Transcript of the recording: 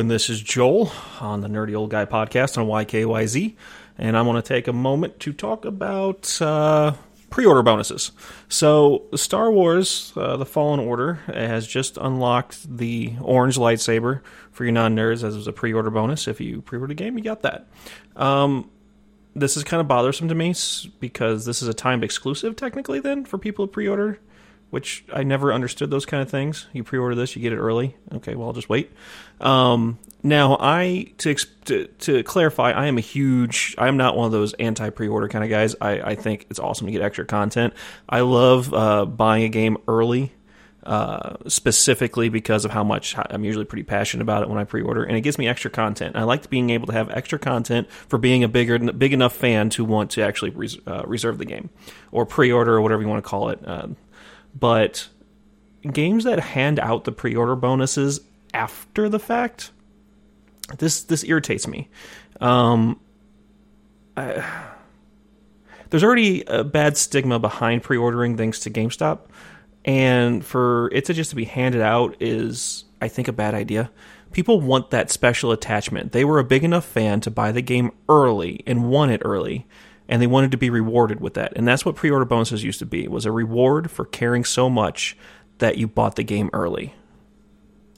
and this is Joel on the Nerdy Old Guy podcast on YKYZ, and I want to take a moment to talk about uh, pre-order bonuses. So, Star Wars: uh, The Fallen Order has just unlocked the orange lightsaber for you non-nerds as a pre-order bonus. If you pre-order the game, you got that. Um, this is kind of bothersome to me because this is a timed exclusive, technically, then for people who pre-order which I never understood those kind of things. You pre-order this, you get it early. Okay, well, I'll just wait. Um, now, I to, to, to clarify, I am a huge. I am not one of those anti-pre-order kind of guys. I, I think it's awesome to get extra content. I love uh, buying a game early. Uh, specifically because of how much I'm usually pretty passionate about it when I pre-order, and it gives me extra content. I like being able to have extra content for being a bigger, big enough fan to want to actually res- uh, reserve the game or pre-order or whatever you want to call it. But games that hand out the pre-order bonuses after the fact, this this irritates me. Um, I, there's already a bad stigma behind pre-ordering thanks to GameStop, and for it to just to be handed out is, I think, a bad idea. People want that special attachment. They were a big enough fan to buy the game early and want it early and they wanted to be rewarded with that. And that's what pre-order bonuses used to be. It was a reward for caring so much that you bought the game early.